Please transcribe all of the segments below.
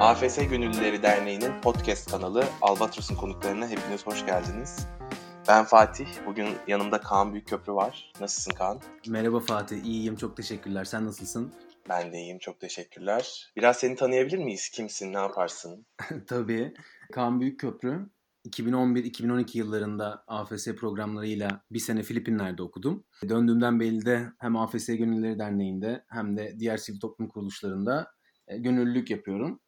AFS Gönüllüleri Derneği'nin podcast kanalı Albatros'un konuklarına hepiniz hoş geldiniz. Ben Fatih, bugün yanımda Kaan Büyükköprü var. Nasılsın Kaan? Merhaba Fatih, iyiyim çok teşekkürler. Sen nasılsın? Ben de iyiyim, çok teşekkürler. Biraz seni tanıyabilir miyiz? Kimsin, ne yaparsın? Tabii. Kaan Büyükköprü, 2011-2012 yıllarında AFS programlarıyla bir sene Filipinler'de okudum. Döndüğümden beri de hem AFS Gönüllüleri Derneği'nde hem de diğer sivil toplum kuruluşlarında e, gönüllülük yapıyorum.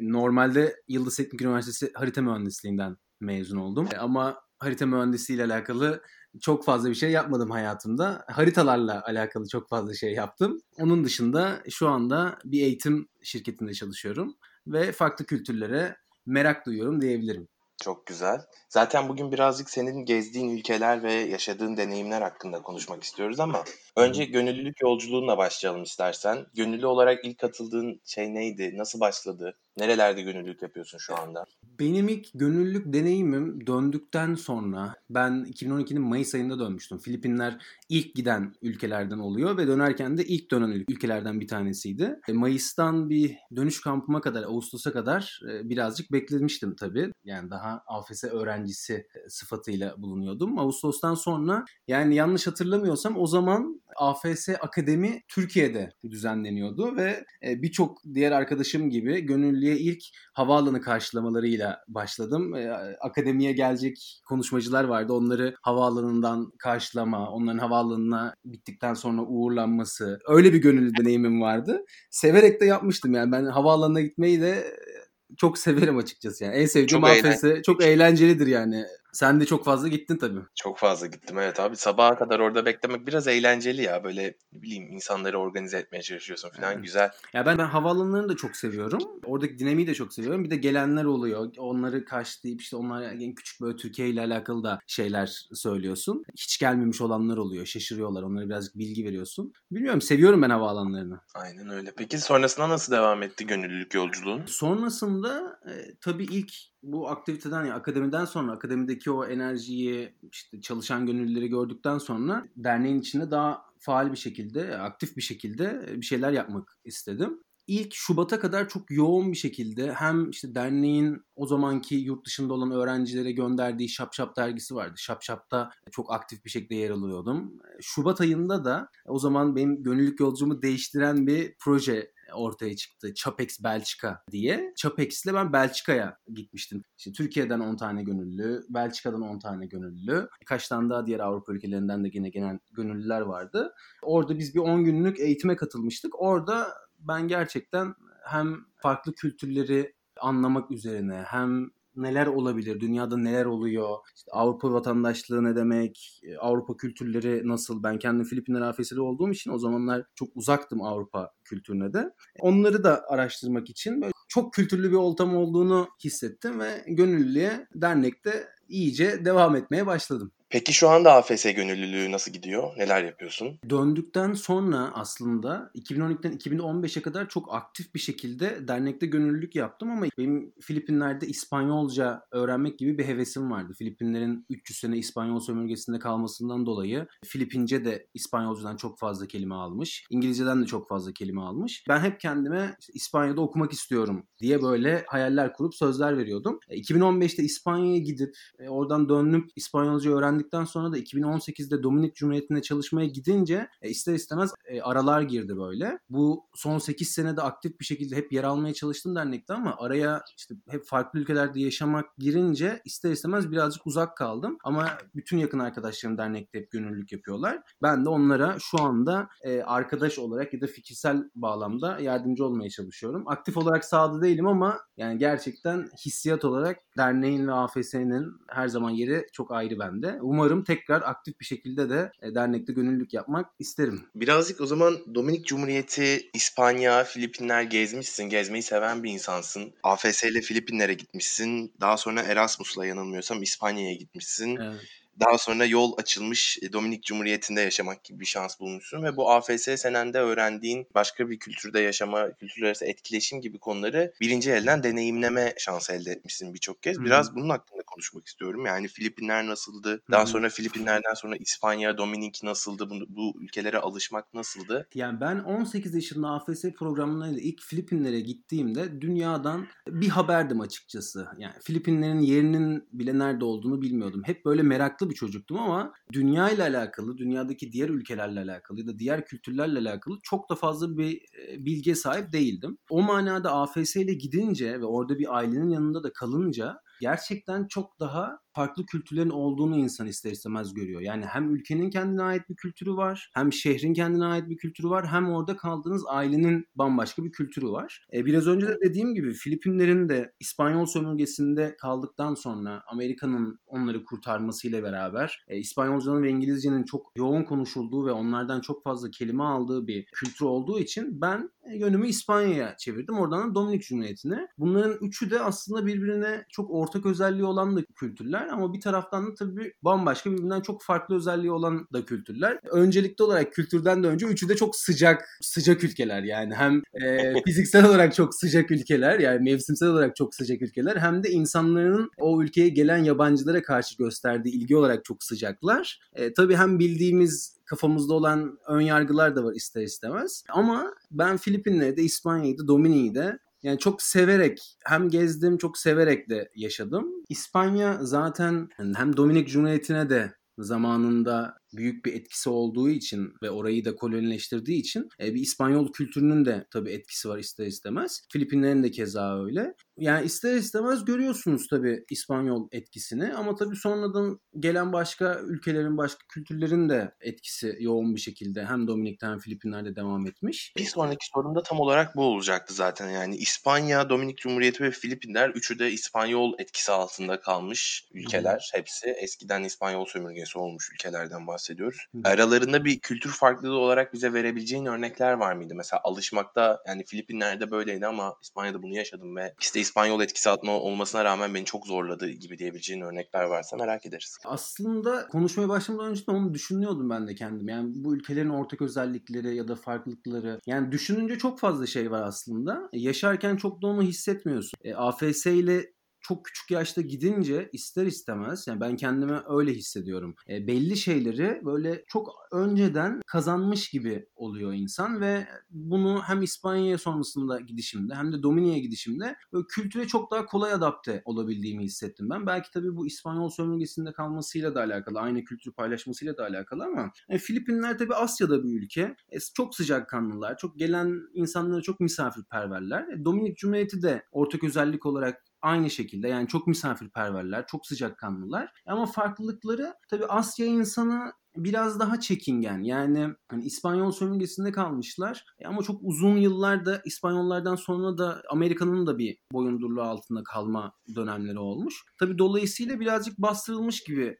Normalde Yıldız Teknik Üniversitesi Harita Mühendisliğinden mezun oldum. Ama harita mühendisliği ile alakalı çok fazla bir şey yapmadım hayatımda. Haritalarla alakalı çok fazla şey yaptım. Onun dışında şu anda bir eğitim şirketinde çalışıyorum ve farklı kültürlere merak duyuyorum diyebilirim. Çok güzel. Zaten bugün birazcık senin gezdiğin ülkeler ve yaşadığın deneyimler hakkında konuşmak istiyoruz ama önce gönüllülük yolculuğunla başlayalım istersen. Gönüllü olarak ilk katıldığın şey neydi? Nasıl başladı? Nerelerde gönüllülük yapıyorsun şu anda? Benim ilk gönüllülük deneyimim döndükten sonra ben 2012'nin Mayıs ayında dönmüştüm. Filipinler ilk giden ülkelerden oluyor ve dönerken de ilk dönen ülkelerden bir tanesiydi. E, Mayıs'tan bir dönüş kampıma kadar, Ağustos'a kadar e, birazcık beklemiştim tabii. Yani daha AFS öğrencisi e, sıfatıyla bulunuyordum. Ağustos'tan sonra yani yanlış hatırlamıyorsam o zaman AFS Akademi Türkiye'de düzenleniyordu ve birçok diğer arkadaşım gibi gönüllü Türkiye'ye ilk havaalanı karşılamalarıyla başladım. E, akademiye gelecek konuşmacılar vardı. Onları havaalanından karşılama, onların havaalanına bittikten sonra uğurlanması. Öyle bir gönüllü deneyimim vardı. Severek de yapmıştım yani. Ben havaalanına gitmeyi de çok severim açıkçası yani. En sevdiğim çok AFS. Çok eğlencelidir yani. Sen de çok fazla gittin tabii. Çok fazla gittim evet abi. Sabaha kadar orada beklemek biraz eğlenceli ya. Böyle ne bileyim insanları organize etmeye çalışıyorsun falan hmm. güzel. Ya ben ben havaalanlarını da çok seviyorum. Oradaki dinamiği de çok seviyorum. Bir de gelenler oluyor. Onları karşılayıp işte onlar en küçük böyle Türkiye ile alakalı da şeyler söylüyorsun. Hiç gelmemiş olanlar oluyor. Şaşırıyorlar. Onlara birazcık bilgi veriyorsun. Bilmiyorum seviyorum ben havaalanlarını. Aynen öyle. Peki sonrasında nasıl devam etti gönüllülük yolculuğun? Sonrasında e, tabii ilk bu aktiviteden ya akademiden sonra akademideki o enerjiyi işte çalışan gönüllüleri gördükten sonra derneğin içinde daha faal bir şekilde, aktif bir şekilde bir şeyler yapmak istedim. İlk Şubat'a kadar çok yoğun bir şekilde hem işte derneğin o zamanki yurt dışında olan öğrencilere gönderdiği Şap Şap dergisi vardı. Şap Şap'ta çok aktif bir şekilde yer alıyordum. Şubat ayında da o zaman benim gönüllülük yolculuğumu değiştiren bir proje ortaya çıktı. Chapex Belçika diye. Chapex ile ben Belçika'ya gitmiştim. İşte Türkiye'den 10 tane gönüllü, Belçika'dan 10 tane gönüllü. Birkaç tane daha diğer Avrupa ülkelerinden de yine genel gönüllüler vardı. Orada biz bir 10 günlük eğitime katılmıştık. Orada ben gerçekten hem farklı kültürleri anlamak üzerine hem neler olabilir, dünyada neler oluyor, işte Avrupa vatandaşlığı ne demek, e, Avrupa kültürleri nasıl. Ben kendim Filipinler afesili olduğum için o zamanlar çok uzaktım Avrupa kültürüne de. Onları da araştırmak için böyle çok kültürlü bir ortam olduğunu hissettim ve gönüllüye dernekte iyice devam etmeye başladım. Peki şu anda AFS gönüllülüğü nasıl gidiyor? Neler yapıyorsun? Döndükten sonra aslında 2012'den 2015'e kadar çok aktif bir şekilde dernekte gönüllülük yaptım ama benim Filipinler'de İspanyolca öğrenmek gibi bir hevesim vardı. Filipinlerin 300 sene İspanyol sömürgesinde kalmasından dolayı Filipince de İspanyolcadan çok fazla kelime almış. İngilizceden de çok fazla kelime almış. Ben hep kendime işte İspanya'da okumak istiyorum diye böyle hayaller kurup sözler veriyordum. 2015'te İspanya'ya gidip e, oradan dönüp İspanyolca öğrendim öğrendikten sonra da 2018'de Dominik Cumhuriyeti'ne çalışmaya gidince e, ister istemez e, aralar girdi böyle. Bu son 8 senede aktif bir şekilde hep yer almaya çalıştım dernekte ama araya işte hep farklı ülkelerde yaşamak girince ister istemez birazcık uzak kaldım. Ama bütün yakın arkadaşlarım dernekte hep gönüllülük yapıyorlar. Ben de onlara şu anda e, arkadaş olarak ya da fikirsel bağlamda yardımcı olmaya çalışıyorum. Aktif olarak sahada değilim ama yani gerçekten hissiyat olarak derneğin ve AFS'nin her zaman yeri çok ayrı bende umarım tekrar aktif bir şekilde de e, dernekte gönüllülük yapmak isterim. Birazcık o zaman Dominik Cumhuriyeti, İspanya, Filipinler gezmişsin. Gezmeyi seven bir insansın. AFS ile Filipinlere gitmişsin. Daha sonra Erasmus'la yanılmıyorsam İspanya'ya gitmişsin. Evet. Daha sonra yol açılmış e, Dominik Cumhuriyeti'nde yaşamak gibi bir şans bulmuşsun ve bu AFS senende öğrendiğin başka bir kültürde yaşama, kültürler arası etkileşim gibi konuları birinci elden deneyimleme şansı elde etmişsin birçok kez. Biraz bunun hakkında konuşmak istiyorum. Yani Filipinler nasıldı? Daha sonra Filipinler'den sonra İspanya, Dominik nasıldı? Bu, bu ülkelere alışmak nasıldı? Yani ben 18 yaşında AFS programlarıyla ilk Filipinlere gittiğimde dünyadan bir haberdim açıkçası. Yani Filipinlerin yerinin bile nerede olduğunu bilmiyordum. Hep böyle meraklı bir çocuktum ama dünya ile alakalı, dünyadaki diğer ülkelerle alakalı ya da diğer kültürlerle alakalı çok da fazla bir bilgiye sahip değildim. O manada AFS ile gidince ve orada bir ailenin yanında da kalınca gerçekten çok daha farklı kültürlerin olduğunu insan ister istemez görüyor. Yani hem ülkenin kendine ait bir kültürü var, hem şehrin kendine ait bir kültürü var, hem orada kaldığınız ailenin bambaşka bir kültürü var. E, biraz önce de dediğim gibi Filipinlerin de İspanyol sömürgesinde kaldıktan sonra Amerika'nın onları kurtarmasıyla beraber e, İspanyolcanın ve İngilizcenin çok yoğun konuşulduğu ve onlardan çok fazla kelime aldığı bir kültür olduğu için ben yönümü İspanya'ya çevirdim. Oradan da Dominik Cumhuriyeti'ne. Bunların üçü de aslında birbirine çok ortak özelliği olan da kültürler ama bir taraftan da tabii bambaşka birbirinden çok farklı özelliği olan da kültürler. Öncelikli olarak kültürden de önce üçü de çok sıcak sıcak ülkeler yani hem e, fiziksel olarak çok sıcak ülkeler yani mevsimsel olarak çok sıcak ülkeler hem de insanların o ülkeye gelen yabancılara karşı gösterdiği ilgi olarak çok sıcaklar. E, tabii hem bildiğimiz kafamızda olan ön yargılar da var ister istemez. Ama ben Filipinleri de İspanya'yı da Dominik'i de yani çok severek hem gezdim çok severek de yaşadım. İspanya zaten hem Dominik Cumhuriyeti'ne de zamanında büyük bir etkisi olduğu için ve orayı da kolonileştirdiği için e, bir İspanyol kültürünün de tabii etkisi var ister istemez. Filipinlerin de keza öyle. Yani ister istemez görüyorsunuz tabii İspanyol etkisini ama tabii sonradan gelen başka ülkelerin, başka kültürlerin de etkisi yoğun bir şekilde hem Dominik'te hem Filipinler'de devam etmiş. Bir sonraki sorum da tam olarak bu olacaktı zaten. Yani İspanya, Dominik Cumhuriyeti ve Filipinler üçü de İspanyol etkisi altında kalmış ülkeler. Hı. Hepsi eskiden İspanyol sömürgesi olmuş ülkelerden bahsediyoruz. Hı. Aralarında bir kültür farklılığı olarak bize verebileceğin örnekler var mıydı? Mesela alışmakta yani Filipinler'de böyleydi ama İspanya'da bunu yaşadım ve işte İspanyol etkisi altında olmasına rağmen beni çok zorladı gibi diyebileceğin örnekler varsa merak ederiz. Aslında konuşmaya başlamadan önce de onu düşünüyordum ben de kendim. Yani bu ülkelerin ortak özellikleri ya da farklılıkları. Yani düşününce çok fazla şey var aslında. Yaşarken çok da onu hissetmiyorsun. E, AFS ile çok küçük yaşta gidince ister istemez yani ben kendime öyle hissediyorum. E, belli şeyleri böyle çok önceden kazanmış gibi oluyor insan ve bunu hem İspanya'ya sonrasında gidişimde hem de Dominik'e gidişimde böyle kültüre çok daha kolay adapte olabildiğimi hissettim ben. Belki tabii bu İspanyol sömürgesinde kalmasıyla da alakalı, aynı kültürü paylaşmasıyla da alakalı ama e, Filipinler tabii Asya'da bir ülke. E, çok sıcakkanlılar, çok gelen insanlara çok misafirperverler. E, Dominik Cumhuriyeti de ortak özellik olarak aynı şekilde yani çok misafirperverler, çok sıcakkanlılar. Ama farklılıkları tabii Asya insanı biraz daha çekingen. Yani hani İspanyol sömürgesinde kalmışlar e ama çok uzun yıllarda İspanyollardan sonra da Amerika'nın da bir boyundurluğu altında kalma dönemleri olmuş. Tabi dolayısıyla birazcık bastırılmış gibi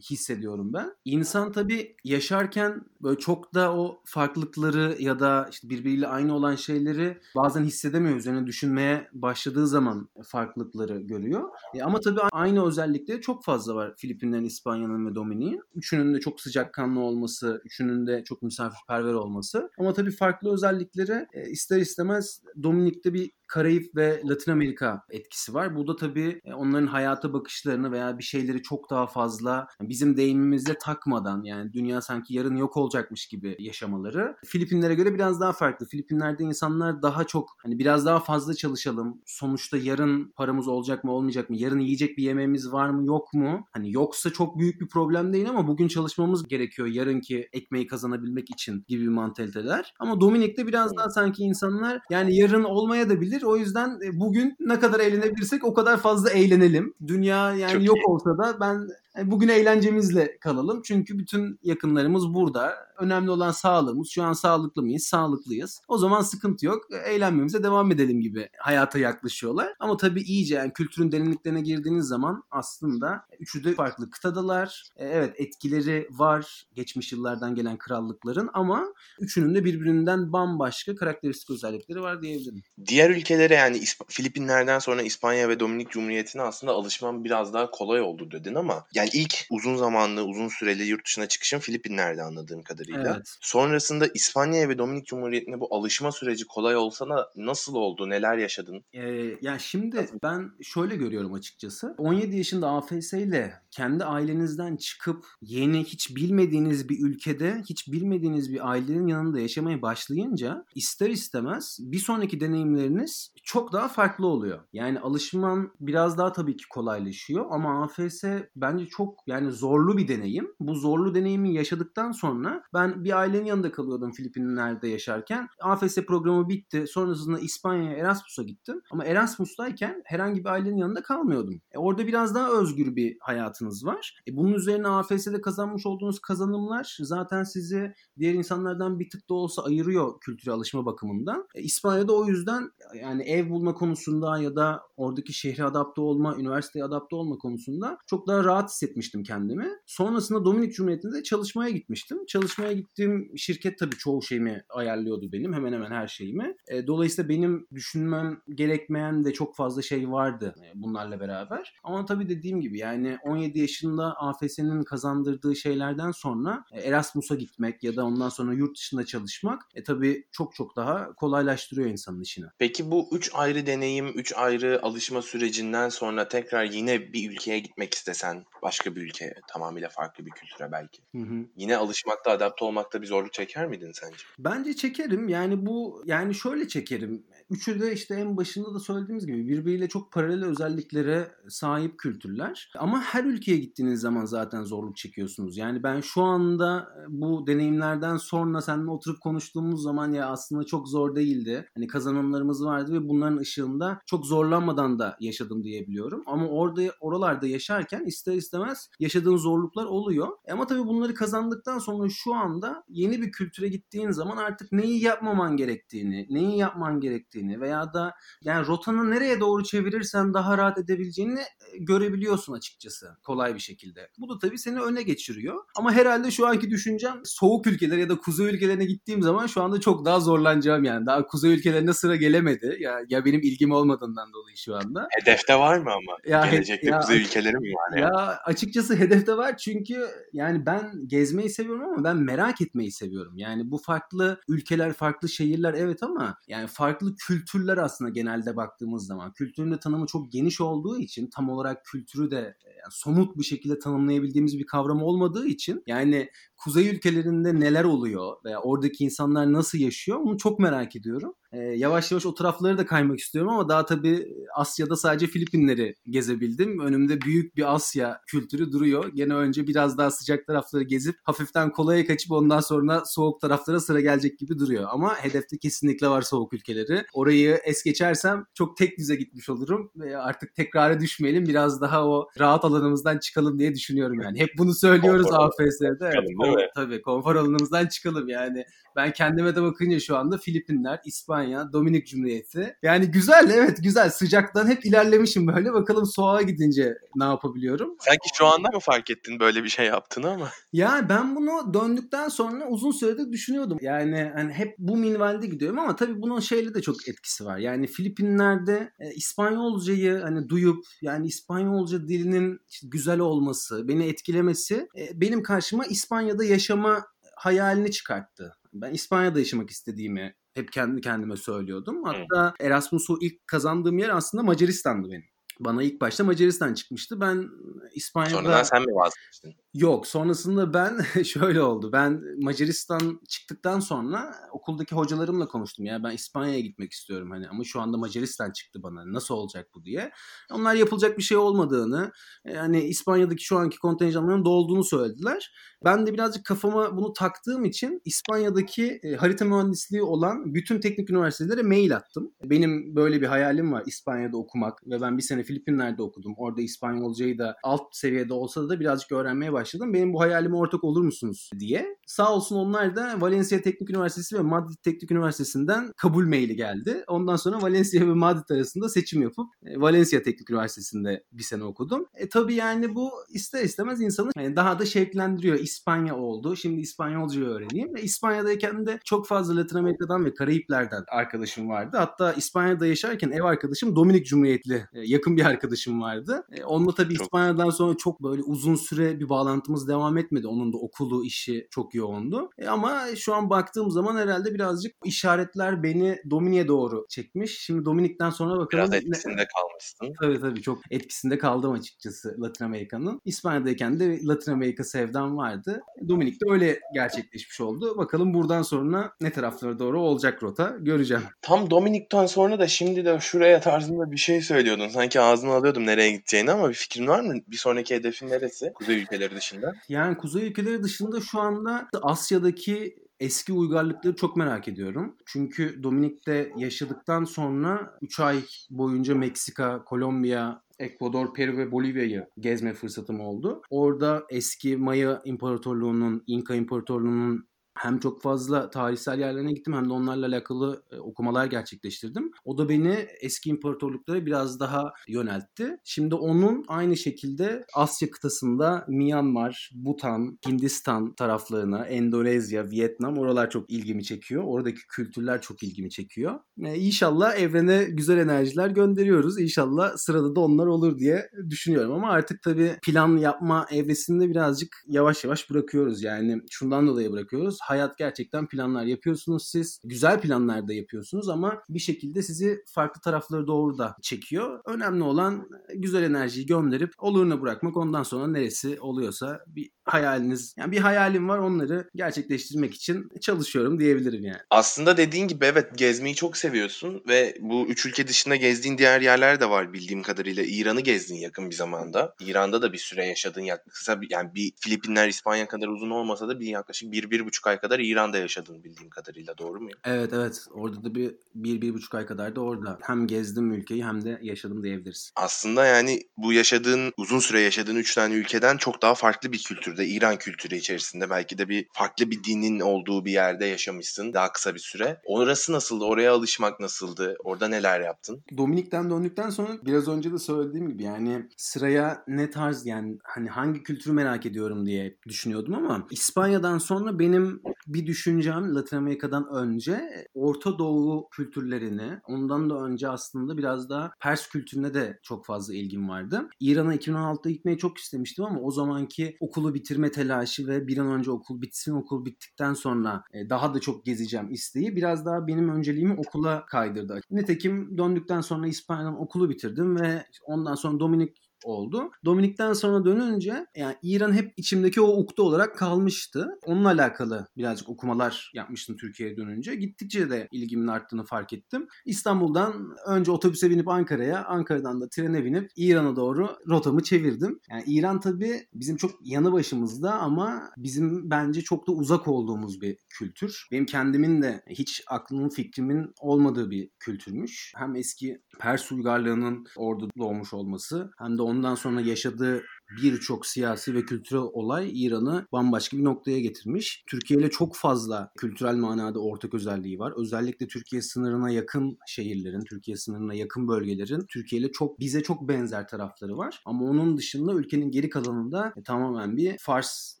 hissediyorum ben. İnsan tabi yaşarken böyle çok da o farklılıkları ya da işte birbiriyle aynı olan şeyleri bazen hissedemiyor. Üzerine düşünmeye başladığı zaman farklılıkları görüyor. E ama tabi aynı özellikleri çok fazla var Filipinlerin, İspanya'nın ve Dominik'in. Üçünün de çok sıcakkanlı olması, üçünün de çok misafirperver olması. Ama tabi farklı özellikleri e, ister istemez Dominik'te bir Karayip ve Latin Amerika etkisi var. Bu da tabii e, onların hayata bakışlarını veya bir şeyleri çok daha fazla bizim deyimimizle takmadan yani dünya sanki yarın yok olacakmış gibi yaşamaları. Filipinlere göre biraz daha farklı. Filipinlerde insanlar daha çok hani biraz daha fazla çalışalım. Sonuçta yarın paramız olacak mı olmayacak mı? Yarın yiyecek bir yemeğimiz var mı yok mu? Hani yoksa çok büyük bir problem değil ama bugün çalışmamız gerekiyor yarınki ekmeği kazanabilmek için gibi bir mantaliteler. Ama Dominik'te biraz daha sanki insanlar yani yarın olmaya da bilir olabilir. O yüzden e, bugün ne kadar eğlenebilirsek o kadar fazla eğlenelim. Dünya yani Çok yok iyi. olsa da ben bugün eğlencemizle kalalım. Çünkü bütün yakınlarımız burada. Önemli olan sağlığımız. Şu an sağlıklı mıyız? Sağlıklıyız. O zaman sıkıntı yok. E, eğlenmemize devam edelim gibi hayata yaklaşıyorlar. Ama tabii iyice yani kültürün derinliklerine girdiğiniz zaman aslında üçü de farklı kıtadalar. Evet etkileri var geçmiş yıllardan gelen krallıkların ama üçünün de birbirinden bambaşka karakteristik özellikleri var diyebilirim. Diğer ülke ülkelere yani İsp- Filipinler'den sonra İspanya ve Dominik Cumhuriyeti'ne aslında alışmam biraz daha kolay oldu dedin ama yani ilk uzun zamanlı, uzun süreli yurt dışına çıkışım Filipinler'de anladığım kadarıyla. Evet. Sonrasında İspanya ve Dominik Cumhuriyeti'ne bu alışma süreci kolay olsa da nasıl oldu? Neler yaşadın? Ee, yani şimdi ben şöyle görüyorum açıkçası. 17 yaşında AFS ile kendi ailenizden çıkıp yeni hiç bilmediğiniz bir ülkede hiç bilmediğiniz bir ailenin yanında yaşamaya başlayınca ister istemez bir sonraki deneyimleriniz çok daha farklı oluyor. Yani alışman biraz daha tabii ki kolaylaşıyor ama AFS bence çok yani zorlu bir deneyim. Bu zorlu deneyimi yaşadıktan sonra ben bir ailenin yanında kalıyordum Filipinler'de yaşarken. AFS programı bitti. Sonrasında İspanya'ya Erasmus'a gittim. Ama Erasmus'tayken herhangi bir ailenin yanında kalmıyordum. E orada biraz daha özgür bir hayatınız var. E bunun üzerine AFS'de kazanmış olduğunuz kazanımlar zaten sizi diğer insanlardan bir tık da olsa ayırıyor kültüre alışma bakımından. E İspanya'da o yüzden yani ev bulma konusunda ya da oradaki şehre adapte olma, üniversiteye adapte olma konusunda çok daha rahat hissetmiştim kendimi. Sonrasında Dominik Cumhuriyeti'nde çalışmaya gitmiştim. Çalışmaya gittiğim şirket tabii çoğu şeyimi ayarlıyordu benim. Hemen hemen her şeyimi. E, dolayısıyla benim düşünmem gerekmeyen de çok fazla şey vardı e, bunlarla beraber. Ama tabii dediğim gibi yani 17 yaşında AFS'nin kazandırdığı şeylerden sonra e, Erasmus'a gitmek ya da ondan sonra yurt dışında çalışmak e, tabii çok çok daha kolaylaştırıyor insanın işini. Peki bu üç ayrı deneyim, üç ayrı alışma sürecinden sonra tekrar yine bir ülkeye gitmek istesen, başka bir ülkeye, tamamıyla farklı bir kültüre belki. Hı hı. Yine alışmakta, adapte olmakta bir zorluk çeker miydin sence? Bence çekerim. Yani bu yani şöyle çekerim. Üçü de işte en başında da söylediğimiz gibi birbiriyle çok paralel özelliklere sahip kültürler. Ama her ülkeye gittiğiniz zaman zaten zorluk çekiyorsunuz. Yani ben şu anda bu deneyimlerden sonra seninle oturup konuştuğumuz zaman ya aslında çok zor değildi. Hani kazanımlarımız vardı ve bunların ışığında çok zorlanmadan da yaşadım diyebiliyorum. Ama orada oralarda yaşarken ister istemez yaşadığın zorluklar oluyor. Ama tabii bunları kazandıktan sonra şu anda yeni bir kültüre gittiğin zaman artık neyi yapmaman gerektiğini, neyi yapman gerektiğini veya da yani rotanı nereye doğru çevirirsen daha rahat edebileceğini e, görebiliyorsun açıkçası kolay bir şekilde. Bu da tabii seni öne geçiriyor. Ama herhalde şu anki düşüncem soğuk ülkeler ya da kuzey ülkelerine gittiğim zaman şu anda çok daha zorlanacağım yani. Daha kuzey ülkelerine sıra gelemedi. Ya, ya benim ilgim olmadığından dolayı şu anda. Hedefte var mı ama? Ya, Gelecekte ya, kuzey ülkeleri mi var? Yani? Ya açıkçası hedefte var çünkü yani ben gezmeyi seviyorum ama ben merak etmeyi seviyorum. Yani bu farklı ülkeler, farklı şehirler evet ama yani farklı kültürler aslında genelde baktığımız zaman. Kültürün de tanımı çok geniş olduğu için tam olarak kültürü de yani somut bir şekilde tanımlayabildiğimiz bir kavram olmadığı için yani kuzey ülkelerinde neler oluyor veya oradaki insanlar nasıl yaşıyor onu çok merak ediyorum. Ee, yavaş yavaş o tarafları da kaymak istiyorum ama daha tabii Asya'da sadece Filipinleri gezebildim. Önümde büyük bir Asya kültürü duruyor. Gene önce biraz daha sıcak tarafları gezip hafiften kolaya kaçıp ondan sonra soğuk taraflara sıra gelecek gibi duruyor. Ama hedefte kesinlikle var soğuk ülkeleri. Orayı es geçersem çok tek düze gitmiş olurum. Ve artık tekrara düşmeyelim. Biraz daha o rahat alanımızdan çıkalım diye düşünüyorum yani. Hep bunu söylüyoruz AFS'de. Evet? Tabii konfor alanımızdan çıkalım yani. Ben kendime de bakınca şu anda Filipinler, İspanya, Dominik Cumhuriyeti. Yani güzel evet güzel. Sıcaktan hep ilerlemişim böyle. Bakalım soğuğa gidince ne yapabiliyorum. Sanki şu anda mı fark ettin böyle bir şey yaptığını ama? Ya ben bunu döndükten sonra uzun süredir düşünüyordum. Yani hani hep bu minvalde gidiyorum ama tabii bunun şeyle de çok etkisi var. Yani Filipinler'de e, İspanyolcayı hani duyup yani İspanyolca dilinin işte güzel olması, beni etkilemesi e, benim karşıma İspanya'da yaşama hayalini çıkarttı. Ben İspanya'da yaşamak istediğimi hep kendi kendime söylüyordum. Hatta Erasmus'u ilk kazandığım yer aslında Macaristan'dı benim. Bana ilk başta Macaristan çıkmıştı. Ben İspanya'da... Sonradan sen mi vazgeçtin? Yok sonrasında ben şöyle oldu. Ben Macaristan çıktıktan sonra okuldaki hocalarımla konuştum. Ya ben İspanya'ya gitmek istiyorum hani ama şu anda Macaristan çıktı bana. Nasıl olacak bu diye. Onlar yapılacak bir şey olmadığını, yani İspanya'daki şu anki kontenjanların dolduğunu söylediler. Ben de birazcık kafama bunu taktığım için İspanya'daki e, harita mühendisliği olan bütün teknik üniversitelere mail attım. Benim böyle bir hayalim var İspanya'da okumak ve ben bir sene Filipinler'de okudum. Orada İspanyolcayı da alt seviyede olsa da birazcık öğrenmeye başladım başladım. Benim bu hayalime ortak olur musunuz diye. Sağ olsun onlar da Valencia Teknik Üniversitesi ve Madrid Teknik Üniversitesi'nden kabul maili geldi. Ondan sonra Valencia ve Madrid arasında seçim yapıp e, Valencia Teknik Üniversitesi'nde bir sene okudum. E tabii yani bu ister istemez insanı yani daha da şevklendiriyor. İspanya oldu. Şimdi İspanyolca öğreneyim. Ve İspanya'dayken de çok fazla Latin Amerika'dan ve Karayipler'den arkadaşım vardı. Hatta İspanya'da yaşarken ev arkadaşım Dominik Cumhuriyetli e, yakın bir arkadaşım vardı. E, onunla tabii İspanya'dan sonra çok böyle uzun süre bir bağlantımız devam etmedi. Onun da okulu, işi çok yoğundu. E ama şu an baktığım zaman herhalde birazcık işaretler beni Dominik'e doğru çekmiş. Şimdi Dominik'ten sonra bakalım. Biraz etkisinde ne... kalmışsın. Tabii tabii çok etkisinde kaldım açıkçası Latin Amerika'nın. İspanya'dayken de Latin Amerika sevdam vardı. Dominik'te öyle gerçekleşmiş oldu. Bakalım buradan sonra ne taraflara doğru olacak rota göreceğim. Tam Dominik'ten sonra da şimdi de şuraya tarzında bir şey söylüyordun. Sanki ağzını alıyordum nereye gideceğini ama bir fikrin var mı? Bir sonraki hedefin neresi? Kuzey ülkeleri dışında. Yani kuzey ülkeleri dışında şu anda Asya'daki eski uygarlıkları çok merak ediyorum. Çünkü Dominik'te yaşadıktan sonra 3 ay boyunca Meksika, Kolombiya, Ekvador, Peru ve Bolivya'yı gezme fırsatım oldu. Orada eski Maya İmparatorluğu'nun, İnka İmparatorluğu'nun hem çok fazla tarihsel yerlerine gittim hem de onlarla alakalı e, okumalar gerçekleştirdim. O da beni eski imparatorluklara biraz daha yöneltti. Şimdi onun aynı şekilde Asya kıtasında Myanmar, Bhutan, Hindistan taraflarına, Endonezya, Vietnam oralar çok ilgimi çekiyor. Oradaki kültürler çok ilgimi çekiyor. E, inşallah evrene güzel enerjiler gönderiyoruz. İnşallah sırada da onlar olur diye düşünüyorum. Ama artık tabii plan yapma evresinde birazcık yavaş yavaş bırakıyoruz. Yani şundan dolayı bırakıyoruz hayat gerçekten planlar yapıyorsunuz siz. Güzel planlar da yapıyorsunuz ama bir şekilde sizi farklı tarafları doğru da çekiyor. Önemli olan güzel enerjiyi gönderip oluruna bırakmak. Ondan sonra neresi oluyorsa bir hayaliniz, yani bir hayalim var onları gerçekleştirmek için çalışıyorum diyebilirim yani. Aslında dediğin gibi evet gezmeyi çok seviyorsun ve bu üç ülke dışında gezdiğin diğer yerler de var bildiğim kadarıyla. İran'ı gezdin yakın bir zamanda. İran'da da bir süre yaşadın yaklaşık yani bir Filipinler İspanya kadar uzun olmasa da bir yaklaşık bir, bir buçuk ay kadar İran'da yaşadın bildiğim kadarıyla doğru mu? Evet evet orada da bir, bir, bir buçuk ay kadar da orada. Hem gezdim ülkeyi hem de yaşadım diyebiliriz. Aslında yani bu yaşadığın uzun süre yaşadığın üç tane ülkeden çok daha farklı bir kültürde İran kültürü içerisinde belki de bir farklı bir dinin olduğu bir yerde yaşamışsın daha kısa bir süre. Orası nasıldı? Oraya alışmak nasıldı? Orada neler yaptın? Dominik'ten döndükten sonra biraz önce de söylediğim gibi yani sıraya ne tarz yani hani hangi kültürü merak ediyorum diye düşünüyordum ama İspanya'dan sonra benim bir düşüncem Latin Amerika'dan önce Orta Doğu kültürlerini, ondan da önce aslında biraz daha Pers kültürüne de çok fazla ilgim vardı. İran'a 2016'da gitmeyi çok istemiştim ama o zamanki okulu bitirme telaşı ve bir an önce okul bitsin, okul bittikten sonra e, daha da çok gezeceğim isteği biraz daha benim önceliğimi okula kaydırdı. Nitekim döndükten sonra İspanya'dan okulu bitirdim ve ondan sonra Dominik oldu. Dominik'ten sonra dönünce yani İran hep içimdeki o ukde olarak kalmıştı. Onunla alakalı birazcık okumalar yapmıştım Türkiye'ye dönünce. Gittikçe de ilgimin arttığını fark ettim. İstanbul'dan önce otobüse binip Ankara'ya, Ankara'dan da trene binip İran'a doğru rotamı çevirdim. Yani İran tabii bizim çok yanı başımızda ama bizim bence çok da uzak olduğumuz bir kültür. Benim kendimin de hiç aklımın fikrimin olmadığı bir kültürmüş. Hem eski Pers uygarlığının orada doğmuş olması hem de ondan sonra yaşadığı birçok siyasi ve kültürel olay İran'ı bambaşka bir noktaya getirmiş. Türkiye ile çok fazla kültürel manada ortak özelliği var. Özellikle Türkiye sınırına yakın şehirlerin, Türkiye sınırına yakın bölgelerin Türkiye ile çok bize çok benzer tarafları var. Ama onun dışında ülkenin geri kalanında e, tamamen bir Fars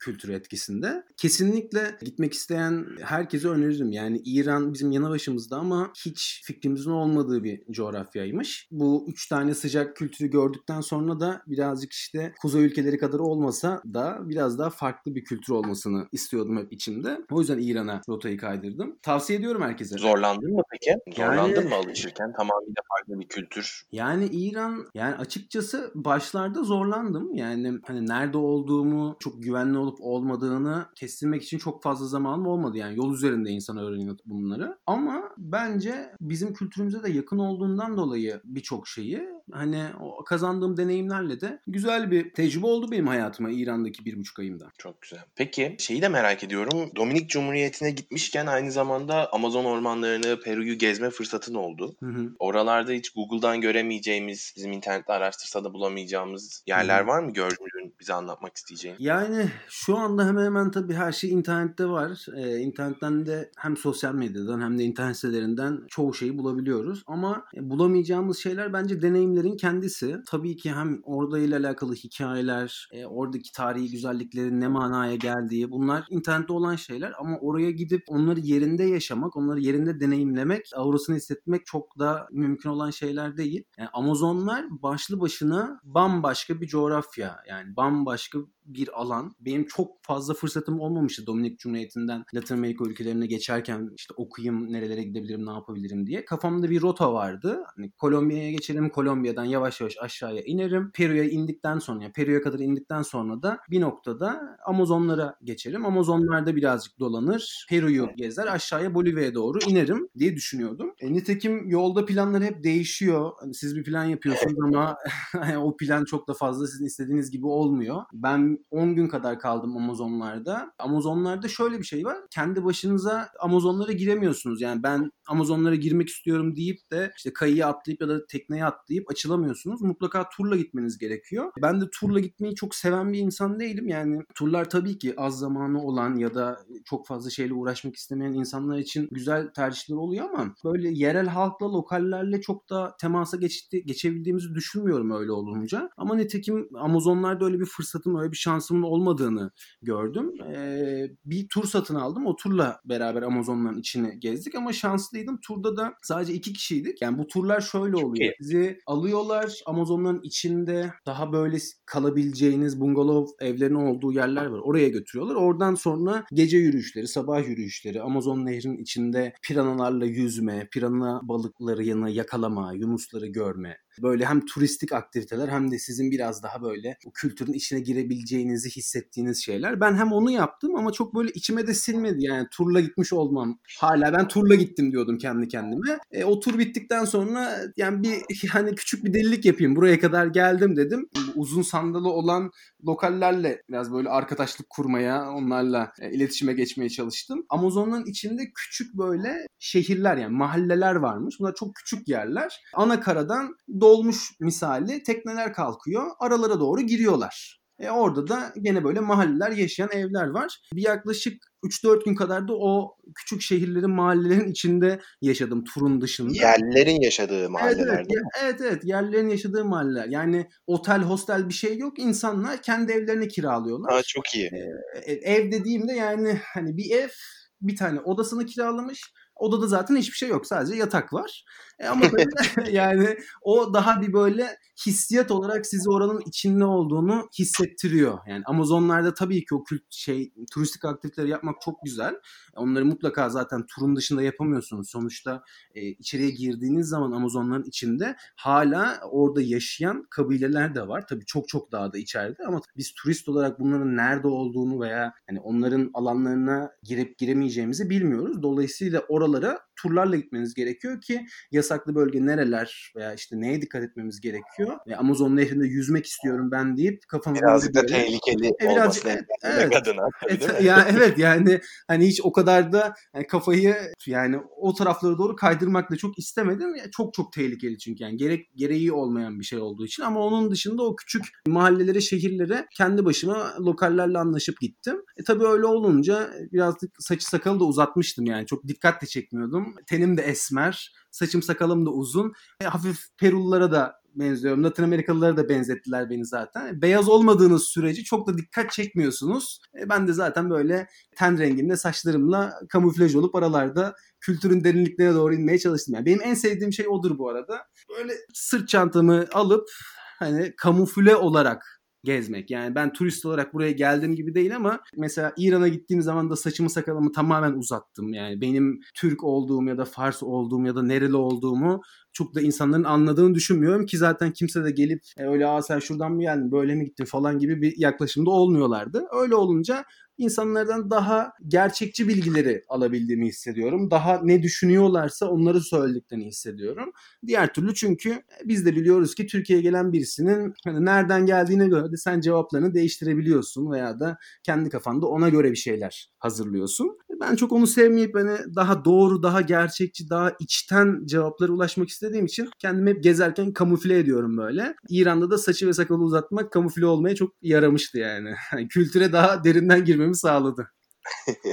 kültürü etkisinde. Kesinlikle gitmek isteyen herkese öneririm. Yani İran bizim yanı başımızda ama hiç fikrimizin olmadığı bir coğrafyaymış. Bu üç tane sıcak kültürü gördükten sonra da birazcık işte kuzey ülkeleri kadar olmasa da biraz daha farklı bir kültür olmasını istiyordum hep içimde. O yüzden İran'a rotayı kaydırdım. Tavsiye ediyorum herkese. Zorlandın mı peki? Zorlandın yani, mı alışırken? Tamamıyla farklı bir kültür. Yani İran yani açıkçası başlarda zorlandım. Yani hani nerede olduğumu çok güvenli olup olup olmadığını kestirmek için çok fazla zamanım olmadı. Yani yol üzerinde insan öğreniyor bunları. Ama bence bizim kültürümüze de yakın olduğundan dolayı birçok şeyi hani o kazandığım deneyimlerle de güzel bir tecrübe oldu benim hayatıma İran'daki bir buçuk ayımda. Çok güzel. Peki şeyi de merak ediyorum. Dominik Cumhuriyeti'ne gitmişken aynı zamanda Amazon ormanlarını, Peru'yu gezme fırsatın oldu. Hı hı. Oralarda hiç Google'dan göremeyeceğimiz, bizim internette araştırsa da bulamayacağımız yerler hı hı. var mı gördüğün bize anlatmak isteyeceğin? Yani şu anda hemen hemen tabii her şey internette var. Ee, internetten de hem sosyal medyadan hem de internet sitelerinden çoğu şeyi bulabiliyoruz. Ama bulamayacağımız şeyler bence deneyimlerin kendisi. Tabii ki hem orada ile alakalı hikayeler, e, oradaki tarihi güzelliklerin ne manaya geldiği bunlar internette olan şeyler ama oraya gidip onları yerinde yaşamak, onları yerinde deneyimlemek, aurasını hissetmek çok da mümkün olan şeyler değil. Yani Amazonlar başlı başına bambaşka bir coğrafya. Yani bambaşka bambaşka bir alan. Benim çok fazla fırsatım olmamıştı Dominik Cumhuriyeti'nden Latin Amerika ülkelerine geçerken işte okuyayım, nerelere gidebilirim, ne yapabilirim diye. Kafamda bir rota vardı. Hani Kolombiya'ya geçelim, Kolombiya'dan yavaş yavaş aşağıya inerim. Peru'ya indikten sonra, yani Peru'ya kadar indikten sonra da bir noktada Amazonlara geçerim. Amazonlarda birazcık dolanır, Peru'yu gezer, aşağıya Bolivya'ya doğru inerim diye düşünüyordum. E, nitekim yolda planlar hep değişiyor. Hani siz bir plan yapıyorsunuz ama o plan çok da fazla sizin istediğiniz gibi olmuyor. Ben 10 gün kadar kaldım Amazonlarda. Amazonlarda şöyle bir şey var. Kendi başınıza Amazonlara giremiyorsunuz. Yani ben Amazonlara girmek istiyorum deyip de işte kayıya atlayıp ya da tekneye atlayıp açılamıyorsunuz. Mutlaka turla gitmeniz gerekiyor. Ben de turla gitmeyi çok seven bir insan değilim. Yani turlar tabii ki az zamanı olan ya da çok fazla şeyle uğraşmak istemeyen insanlar için güzel tercihler oluyor ama böyle yerel halkla, lokallerle çok da temasa geçti, geçebildiğimizi düşünmüyorum öyle olunca. Ama nitekim Amazonlarda öyle bir fırsatım, öyle bir şansımın olmadığını gördüm. Ee, bir tur satın aldım. O turla beraber Amazonların içini gezdik ama şanslıydım. Turda da sadece iki kişiydik. Yani bu turlar şöyle oluyor. Sizi alıyorlar Amazonların içinde daha böyle kalabileceğiniz bungalov evlerin olduğu yerler var. Oraya götürüyorlar. Oradan sonra gece yürüyüşleri, sabah yürüyüşleri, Amazon nehrinin içinde piranalarla yüzme, pirana balıklarını yakalama, yunusları görme Böyle hem turistik aktiviteler hem de sizin biraz daha böyle o kültürün içine girebileceğinizi hissettiğiniz şeyler. Ben hem onu yaptım ama çok böyle içime de silmedi yani turla gitmiş olmam. Hala ben turla gittim diyordum kendi kendime. E, o tur bittikten sonra yani bir yani küçük bir delilik yapayım. Buraya kadar geldim dedim. Uzun sandalı olan lokallerle biraz böyle arkadaşlık kurmaya, onlarla e, iletişime geçmeye çalıştım. Amazon'un içinde küçük böyle şehirler yani mahalleler varmış. Bunlar çok küçük yerler. Ana karadan dolmuş misali tekneler kalkıyor. Aralara doğru giriyorlar. E orada da gene böyle mahalleler, yaşayan evler var. Bir yaklaşık 3-4 gün kadar da o küçük şehirlerin, mahallelerin içinde yaşadım turun dışında. Yerlerin yaşadığı mahallelerde. Evet evet, evet evet yerlerin yaşadığı mahalleler. Yani otel, hostel bir şey yok. İnsanlar kendi evlerini kiralıyorlar. Ha, çok iyi. Ee, ev dediğimde yani hani bir ev bir tane odasını kiralamış. Odada zaten hiçbir şey yok. Sadece yatak var. E ama yani o daha bir böyle hissiyat olarak sizi oranın içinde olduğunu hissettiriyor. Yani Amazonlarda tabii ki o kült şey turistik aktiviteleri yapmak çok güzel. Onları mutlaka zaten turun dışında yapamıyorsunuz. Sonuçta e, içeriye girdiğiniz zaman Amazonların içinde hala orada yaşayan kabileler de var. Tabii çok çok daha da içeride ama biz turist olarak bunların nerede olduğunu veya hani onların alanlarına girip giremeyeceğimizi bilmiyoruz. Dolayısıyla oralara turlarla gitmeniz gerekiyor ki yasaklı bölge nereler veya işte neye dikkat etmemiz gerekiyor. Ve Amazon nehrinde yüzmek istiyorum ben deyip kafamı birazcık da tehlikeli e, birazcık, evet, evet, adına. Evet, ya evet yani hani hiç o kadar da yani kafayı yani o taraflara doğru kaydırmak da çok istemedim. Yani çok çok tehlikeli çünkü yani gerek gereği olmayan bir şey olduğu için ama onun dışında o küçük mahallelere, şehirlere kendi başıma lokallerle anlaşıp gittim. E tabii öyle olunca birazcık saçı sakalı da uzatmıştım yani çok dikkat de çekmiyordum. Tenim de esmer. Saçım sakalım da uzun. E, hafif Perullara da benziyorum. Latin Amerikalılara da benzettiler beni zaten. Beyaz olmadığınız sürece çok da dikkat çekmiyorsunuz. E, ben de zaten böyle ten rengimle saçlarımla kamuflaj olup aralarda kültürün derinliklerine doğru inmeye çalıştım. Yani benim en sevdiğim şey odur bu arada. Böyle sırt çantamı alıp hani kamufle olarak gezmek. Yani ben turist olarak buraya geldiğim gibi değil ama mesela İran'a gittiğim zaman da saçımı sakalımı tamamen uzattım. Yani benim Türk olduğum ya da Fars olduğum ya da nereli olduğumu çok da insanların anladığını düşünmüyorum ki zaten kimse de gelip e, öyle aa sen şuradan mı geldin böyle mi gittin falan gibi bir yaklaşımda olmuyorlardı. Öyle olunca insanlardan daha gerçekçi bilgileri alabildiğimi hissediyorum. Daha ne düşünüyorlarsa onları söylediklerini hissediyorum. Diğer türlü çünkü biz de biliyoruz ki Türkiye'ye gelen birisinin hani nereden geldiğine göre de sen cevaplarını değiştirebiliyorsun veya da kendi kafanda ona göre bir şeyler hazırlıyorsun. Ben çok onu sevmeyip hani daha doğru, daha gerçekçi, daha içten cevaplara ulaşmak istediğim için kendimi hep gezerken kamufle ediyorum böyle. İran'da da saçı ve sakalı uzatmak kamufle olmaya çok yaramıştı yani. Kültüre daha derinden girmemi sağladı.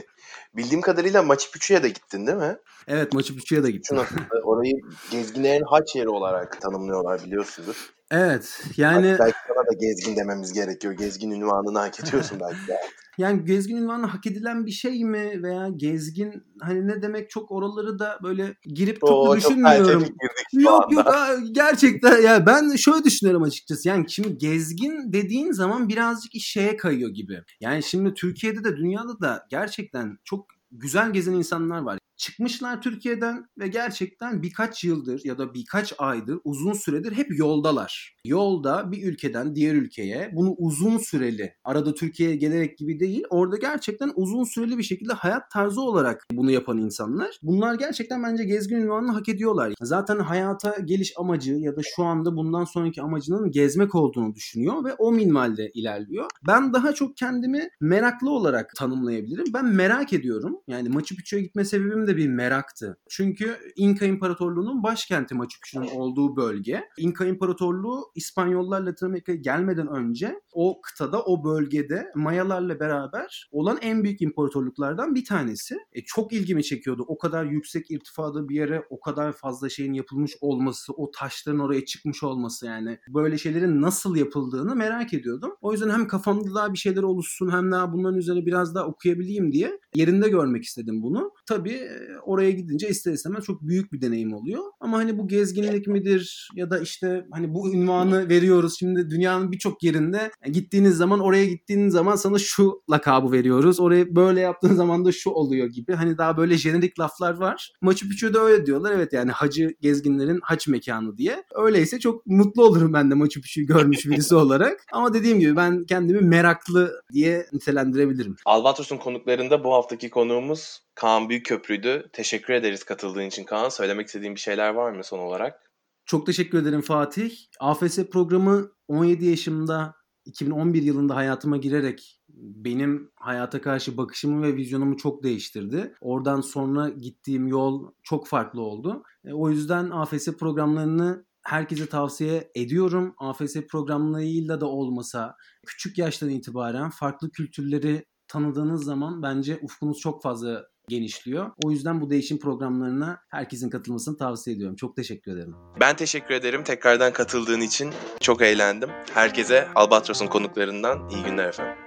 Bildiğim kadarıyla Machu Picchu'ya da gittin değil mi? Evet Machu Picchu'ya da gittim. Orayı gezginlerin haç yeri olarak tanımlıyorlar biliyorsundur. Evet yani... Hatta belki sana da gezgin dememiz gerekiyor. Gezgin ünvanını hak ediyorsun belki de. Yani gezgin ünvanı hak edilen bir şey mi veya gezgin hani ne demek çok oraları da böyle girip çok Oo, da düşünmüyorum. Çok yok yok gerçekten ya ben şöyle düşünüyorum açıkçası. Yani şimdi gezgin dediğin zaman birazcık şeye kayıyor gibi. Yani şimdi Türkiye'de de dünyada da gerçekten çok güzel gezen insanlar var. Çıkmışlar Türkiye'den ve gerçekten birkaç yıldır ya da birkaç aydır uzun süredir hep yoldalar. Yolda bir ülkeden diğer ülkeye bunu uzun süreli arada Türkiye'ye gelerek gibi değil orada gerçekten uzun süreli bir şekilde hayat tarzı olarak bunu yapan insanlar. Bunlar gerçekten bence gezgin ünvanını hak ediyorlar. Zaten hayata geliş amacı ya da şu anda bundan sonraki amacının gezmek olduğunu düşünüyor ve o minvalde ilerliyor. Ben daha çok kendimi meraklı olarak tanımlayabilirim. Ben merak ediyorum. Yani Machu Picchu'ya gitme sebebim de bir meraktı. Çünkü İnka İmparatorluğu'nun başkenti Machu Picchu'nun olduğu bölge. İnka İmparatorluğu İspanyollar Latin Amerika'ya gelmeden önce o kıtada, o bölgede Mayalarla beraber olan en büyük imparatorluklardan bir tanesi. E, çok ilgimi çekiyordu. O kadar yüksek irtifada bir yere o kadar fazla şeyin yapılmış olması, o taşların oraya çıkmış olması yani böyle şeylerin nasıl yapıldığını merak ediyordum. O yüzden hem kafamda daha bir şeyler oluşsun hem daha bunların üzerine biraz daha okuyabileyim diye yerinde görmek istedim bunu. Tabii oraya gidince ister istemez çok büyük bir deneyim oluyor. Ama hani bu gezginlik midir ya da işte hani bu ünvanı veriyoruz şimdi dünyanın birçok yerinde gittiğiniz zaman oraya gittiğiniz zaman sana şu lakabı veriyoruz. Oraya böyle yaptığın zaman da şu oluyor gibi. Hani daha böyle jenerik laflar var. Machu Picchu'da öyle diyorlar. Evet yani hacı gezginlerin haç mekanı diye. Öyleyse çok mutlu olurum ben de Machu Picchu'yu görmüş birisi olarak. Ama dediğim gibi ben kendimi meraklı diye nitelendirebilirim. Albatros'un konuklarında bu haftaki konuğumuz Kaan Büyükköprü'ydü. Teşekkür ederiz katıldığın için Kaan. Söylemek istediğin bir şeyler var mı son olarak? Çok teşekkür ederim Fatih. AFS programı 17 yaşımda 2011 yılında hayatıma girerek benim hayata karşı bakışımı ve vizyonumu çok değiştirdi. Oradan sonra gittiğim yol çok farklı oldu. E, o yüzden AFS programlarını herkese tavsiye ediyorum. AFS programlarıyla da olmasa küçük yaştan itibaren farklı kültürleri tanıdığınız zaman bence ufkunuz çok fazla genişliyor. O yüzden bu değişim programlarına herkesin katılmasını tavsiye ediyorum. Çok teşekkür ederim. Ben teşekkür ederim tekrardan katıldığın için. Çok eğlendim. Herkese Albatros'un konuklarından iyi günler efendim.